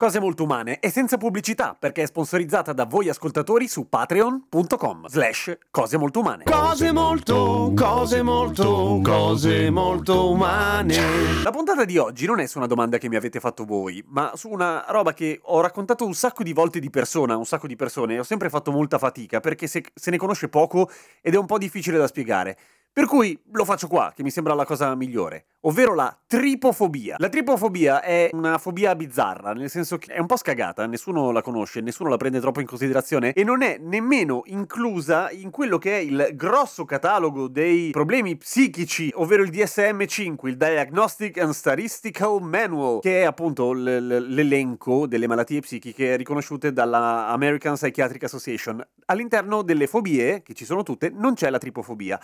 Cose molto umane e senza pubblicità perché è sponsorizzata da voi ascoltatori su patreon.com slash cose molto umane. Cose molto, cose molto, cose molto umane. La puntata di oggi non è su una domanda che mi avete fatto voi, ma su una roba che ho raccontato un sacco di volte di persona, un sacco di persone e ho sempre fatto molta fatica perché se, se ne conosce poco ed è un po' difficile da spiegare. Per cui lo faccio qua, che mi sembra la cosa migliore, ovvero la tripofobia. La tripofobia è una fobia bizzarra, nel senso che è un po' scagata, nessuno la conosce, nessuno la prende troppo in considerazione e non è nemmeno inclusa in quello che è il grosso catalogo dei problemi psichici, ovvero il DSM-5, il Diagnostic and Statistical Manual, che è appunto l- l- l'elenco delle malattie psichiche riconosciute dalla American Psychiatric Association. All'interno delle fobie, che ci sono tutte, non c'è la tripofobia.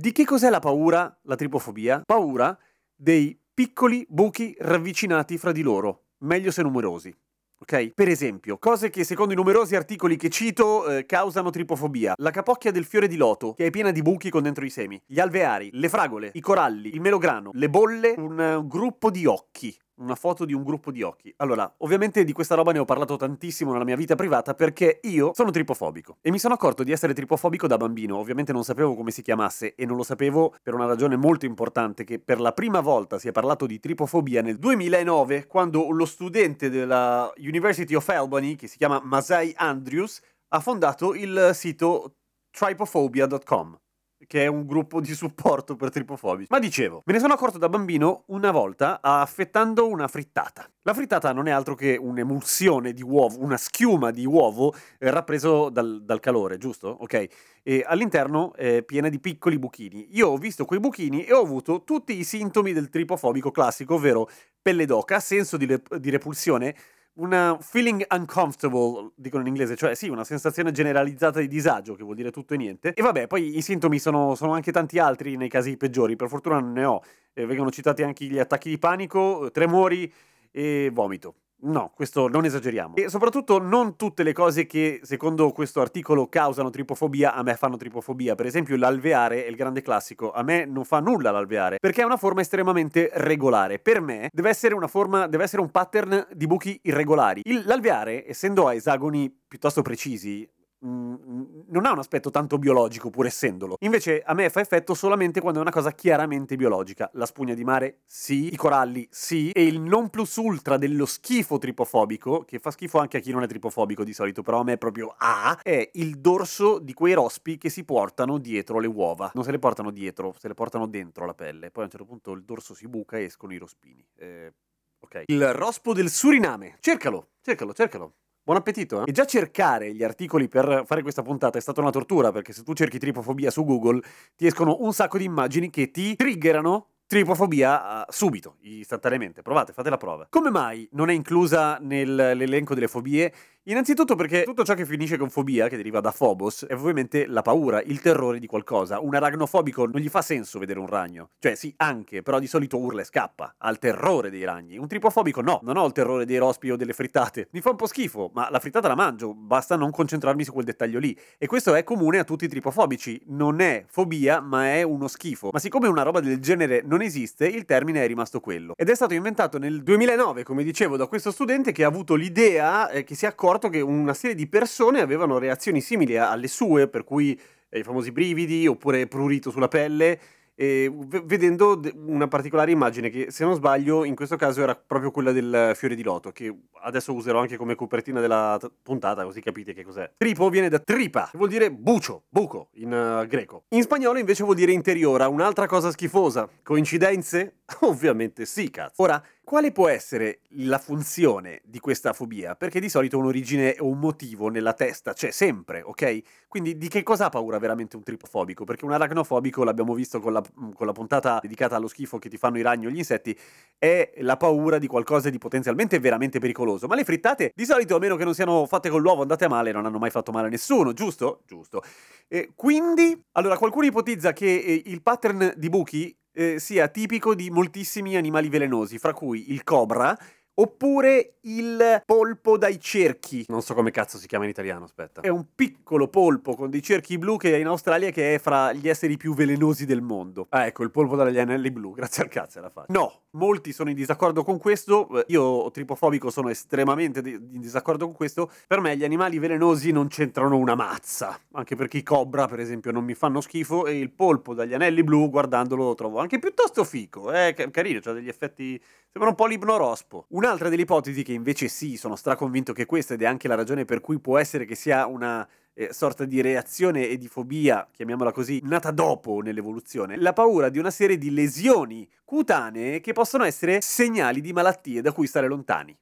Di che cos'è la paura, la tripofobia? Paura dei piccoli buchi ravvicinati fra di loro, meglio se numerosi. Ok? Per esempio, cose che secondo i numerosi articoli che cito eh, causano tripofobia. La capocchia del fiore di loto, che è piena di buchi con dentro i semi. Gli alveari, le fragole, i coralli, il melograno, le bolle, un uh, gruppo di occhi una foto di un gruppo di occhi. Allora, ovviamente di questa roba ne ho parlato tantissimo nella mia vita privata perché io sono tripofobico e mi sono accorto di essere tripofobico da bambino. Ovviamente non sapevo come si chiamasse e non lo sapevo per una ragione molto importante che per la prima volta si è parlato di tripofobia nel 2009 quando lo studente della University of Albany, che si chiama Masai Andrews, ha fondato il sito tripophobia.com che è un gruppo di supporto per tripofobici. Ma dicevo, me ne sono accorto da bambino una volta affettando una frittata. La frittata non è altro che un'emulsione di uovo, una schiuma di uovo eh, rappreso dal, dal, calore, giusto? Ok? E all'interno è piena di piccoli buchini. Io ho visto quei buchini e ho avuto tutti i sintomi del tripofobico classico, ovvero pelle d'oca, senso di, rep- di repulsione, una feeling uncomfortable, dicono in inglese, cioè sì, una sensazione generalizzata di disagio, che vuol dire tutto e niente. E vabbè, poi i sintomi sono, sono anche tanti altri nei casi peggiori, per fortuna non ne ho. Eh, vengono citati anche gli attacchi di panico, tremori e vomito. No, questo non esageriamo. E soprattutto non tutte le cose che secondo questo articolo causano tripofobia a me fanno tripofobia. Per esempio l'alveare è il grande classico. A me non fa nulla l'alveare perché è una forma estremamente regolare. Per me deve essere una forma, deve essere un pattern di buchi irregolari. Il, l'alveare, essendo a esagoni piuttosto precisi, non ha un aspetto tanto biologico, pur essendolo. Invece a me fa effetto solamente quando è una cosa chiaramente biologica. La spugna di mare, sì. I coralli, sì. E il non plus ultra dello schifo tripofobico, che fa schifo anche a chi non è tripofobico di solito, però a me è proprio A, è il dorso di quei rospi che si portano dietro le uova. Non se le portano dietro, se le portano dentro la pelle. Poi a un certo punto il dorso si buca e escono i rospini. Eh, ok. Il rospo del Suriname. Cercalo, cercalo, cercalo. Buon appetito, eh? E già cercare gli articoli per fare questa puntata è stata una tortura, perché se tu cerchi tripofobia su Google ti escono un sacco di immagini che ti triggerano tripofobia uh, subito, istantaneamente. Provate, fate la prova. Come mai non è inclusa nell'elenco delle fobie? Innanzitutto perché tutto ciò che finisce con fobia, che deriva da phobos, è ovviamente la paura, il terrore di qualcosa. Un aragnofobico non gli fa senso vedere un ragno. Cioè sì, anche, però di solito urla e scappa. Ha il terrore dei ragni. Un tripofobico no, non ho il terrore dei rospi o delle frittate. Mi fa un po' schifo, ma la frittata la mangio, basta non concentrarmi su quel dettaglio lì. E questo è comune a tutti i tripofobici. Non è fobia, ma è uno schifo. Ma siccome una roba del genere non esiste, il termine è rimasto quello. Ed è stato inventato nel 2009, come dicevo, da questo studente che ha avuto l'idea, eh, che si è accorto accorto che una serie di persone avevano reazioni simili alle sue, per cui eh, i famosi brividi oppure prurito sulla pelle, e vedendo una particolare immagine che se non sbaglio in questo caso era proprio quella del fiore di loto che adesso userò anche come copertina della t- puntata così capite che cos'è. Tripo viene da tripa vuol dire bucio buco in uh, greco. In spagnolo invece vuol dire interiora. Un'altra cosa schifosa. Coincidenze? ovviamente sì cazzo. Ora Quale può essere la funzione di questa fobia? Perché di solito un'origine o un motivo nella testa c'è sempre, ok? Quindi di che cosa ha paura veramente un tripofobico? Perché un arachnofobico, l'abbiamo visto con la, con la puntata dedicata allo schifo che ti fanno i ragni o gli insetti, è la paura di qualcosa di potenzialmente veramente pericoloso. Ma le frittate, di solito, a meno che non siano fatte con l'uovo, andate a male, non hanno mai fatto male a nessuno, giusto? Giusto. E quindi, allora, qualcuno ipotizza che eh, il pattern di buchi eh, sia tipico di moltissimi animali velenosi, fra cui il cobra, Oppure il polpo dai cerchi. Non so come cazzo si chiama in italiano, aspetta. È un piccolo polpo con dei cerchi blu che è in Australia che è fra gli esseri più velenosi del mondo. Ah, ecco, il polpo dagli anelli blu, grazie al cazzo la faccia. No, molti sono in disaccordo con questo. Eh, io, tripofobico, sono estremamente in disaccordo con questo. Per me gli animali velenosi non c'entrano una mazza. Anche perché i cobra, per esempio, non mi fanno schifo e il polpo dagli anelli blu, guardandolo, lo trovo anche piuttosto fico. È eh? carino, ha degli effetti... Sembra un po' l'ibnorospo. Una Un'altra delle ipotesi che invece sì, sono straconvinto che questa ed è anche la ragione per cui può essere che sia una eh, sorta di reazione e di fobia, chiamiamola così, nata dopo nell'evoluzione, la paura di una serie di lesioni cutanee che possono essere segnali di malattie da cui stare lontani.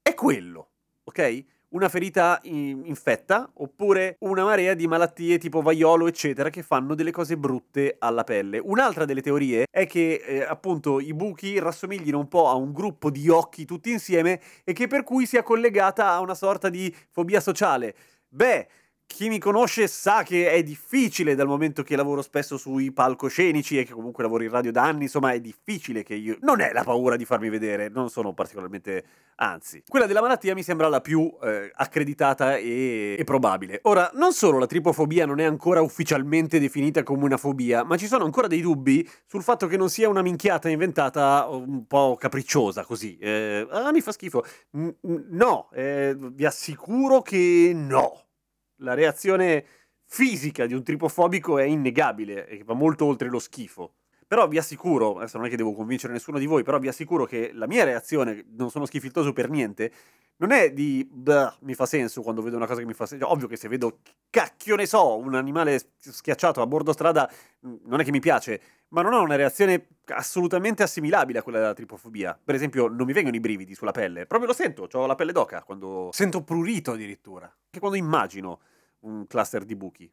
È quello, ok? una ferita infetta oppure una marea di malattie tipo vaiolo, eccetera, che fanno delle cose brutte alla pelle. Un'altra delle teorie è che eh, appunto i buchi rassomiglino un po' a un gruppo di occhi tutti insieme e che per cui sia collegata a una sorta di fobia sociale. Beh, chi mi conosce sa che è difficile dal momento che lavoro spesso sui palcoscenici e che comunque lavoro in radio da anni, insomma è difficile che io... Non è la paura di farmi vedere, non sono particolarmente... anzi. Quella della malattia mi sembra la più eh, accreditata e... e probabile. Ora, non solo la tripofobia non è ancora ufficialmente definita come una fobia, ma ci sono ancora dei dubbi sul fatto che non sia una minchiata inventata un po' capricciosa così. Eh, ah, mi fa schifo. No, eh, vi assicuro che no la reazione fisica di un tripofobico è innegabile e va molto oltre lo schifo. Però vi assicuro, adesso non è che devo convincere nessuno di voi, però vi assicuro che la mia reazione, non sono schifiltoso per niente, non è di mi fa senso quando vedo una cosa che mi fa senso. Ovvio che se vedo, cacchio ne so, un animale schiacciato a bordo strada, mm, non è che mi piace, ma non ho una reazione assolutamente assimilabile a quella della tripofobia. Per esempio, non mi vengono i brividi sulla pelle, proprio lo sento, ho la pelle d'oca quando sento prurito addirittura. Anche quando immagino un cluster di buchi.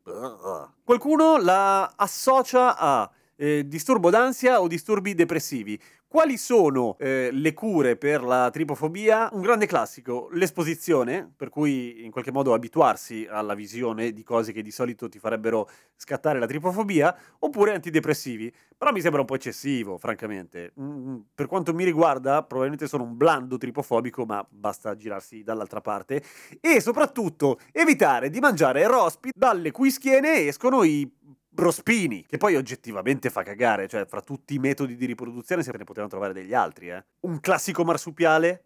Qualcuno la associa a eh, disturbo d'ansia o disturbi depressivi. Quali sono eh, le cure per la tripofobia? Un grande classico, l'esposizione, per cui in qualche modo abituarsi alla visione di cose che di solito ti farebbero scattare la tripofobia, oppure antidepressivi. Però mi sembra un po' eccessivo, francamente. Mm, per quanto mi riguarda, probabilmente sono un blando tripofobico, ma basta girarsi dall'altra parte. E soprattutto evitare di mangiare rospi dalle cui schiene escono i Brospini, che poi oggettivamente fa cagare, cioè fra tutti i metodi di riproduzione se ne potevano trovare degli altri, eh. Un classico marsupiale?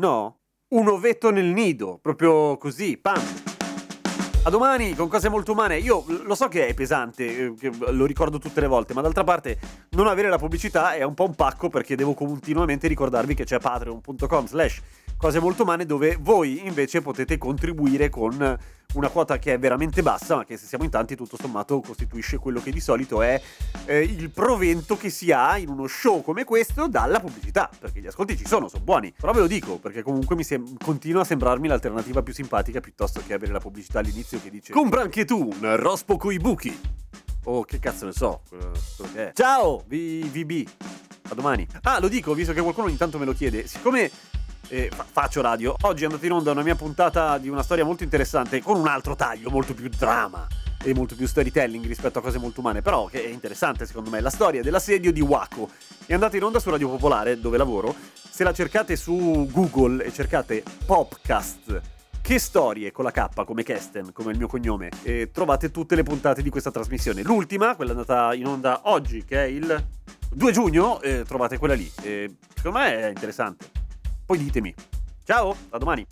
No. Un ovetto nel nido, proprio così, pam. A domani con cose molto umane. Io lo so che è pesante, eh, lo ricordo tutte le volte, ma d'altra parte non avere la pubblicità è un po' un pacco perché devo continuamente ricordarvi che c'è patreon.com slash cose molto umane dove voi invece potete contribuire con una quota che è veramente bassa, ma che se siamo in tanti tutto sommato costituisce quello che di solito è eh, il provento che si ha in uno show come questo dalla pubblicità, perché gli ascolti ci sono, sono buoni. Però ve lo dico, perché comunque mi sem- continua a sembrarmi l'alternativa più simpatica piuttosto che avere la pubblicità all'inizio che dice Compra anche tu un rospo coi buchi. Oh, che cazzo ne so, è. Ciao, VB. A domani. Ah, lo dico, visto che qualcuno ogni tanto me lo chiede. Siccome eh, faccio radio. Oggi è andata in onda una mia puntata di una storia molto interessante con un altro taglio, molto più drama e molto più storytelling rispetto a cose molto umane, però che è interessante secondo me, la storia dell'assedio di Waco. È andata in onda su Radio Popolare, dove lavoro. Se la cercate su Google e cercate Popcast, che storie con la K come Kesten, come il mio cognome, e trovate tutte le puntate di questa trasmissione. L'ultima, quella andata in onda oggi, che è il 2 giugno, eh, trovate quella lì. E secondo me è interessante. Poi ditemi. Ciao, a domani.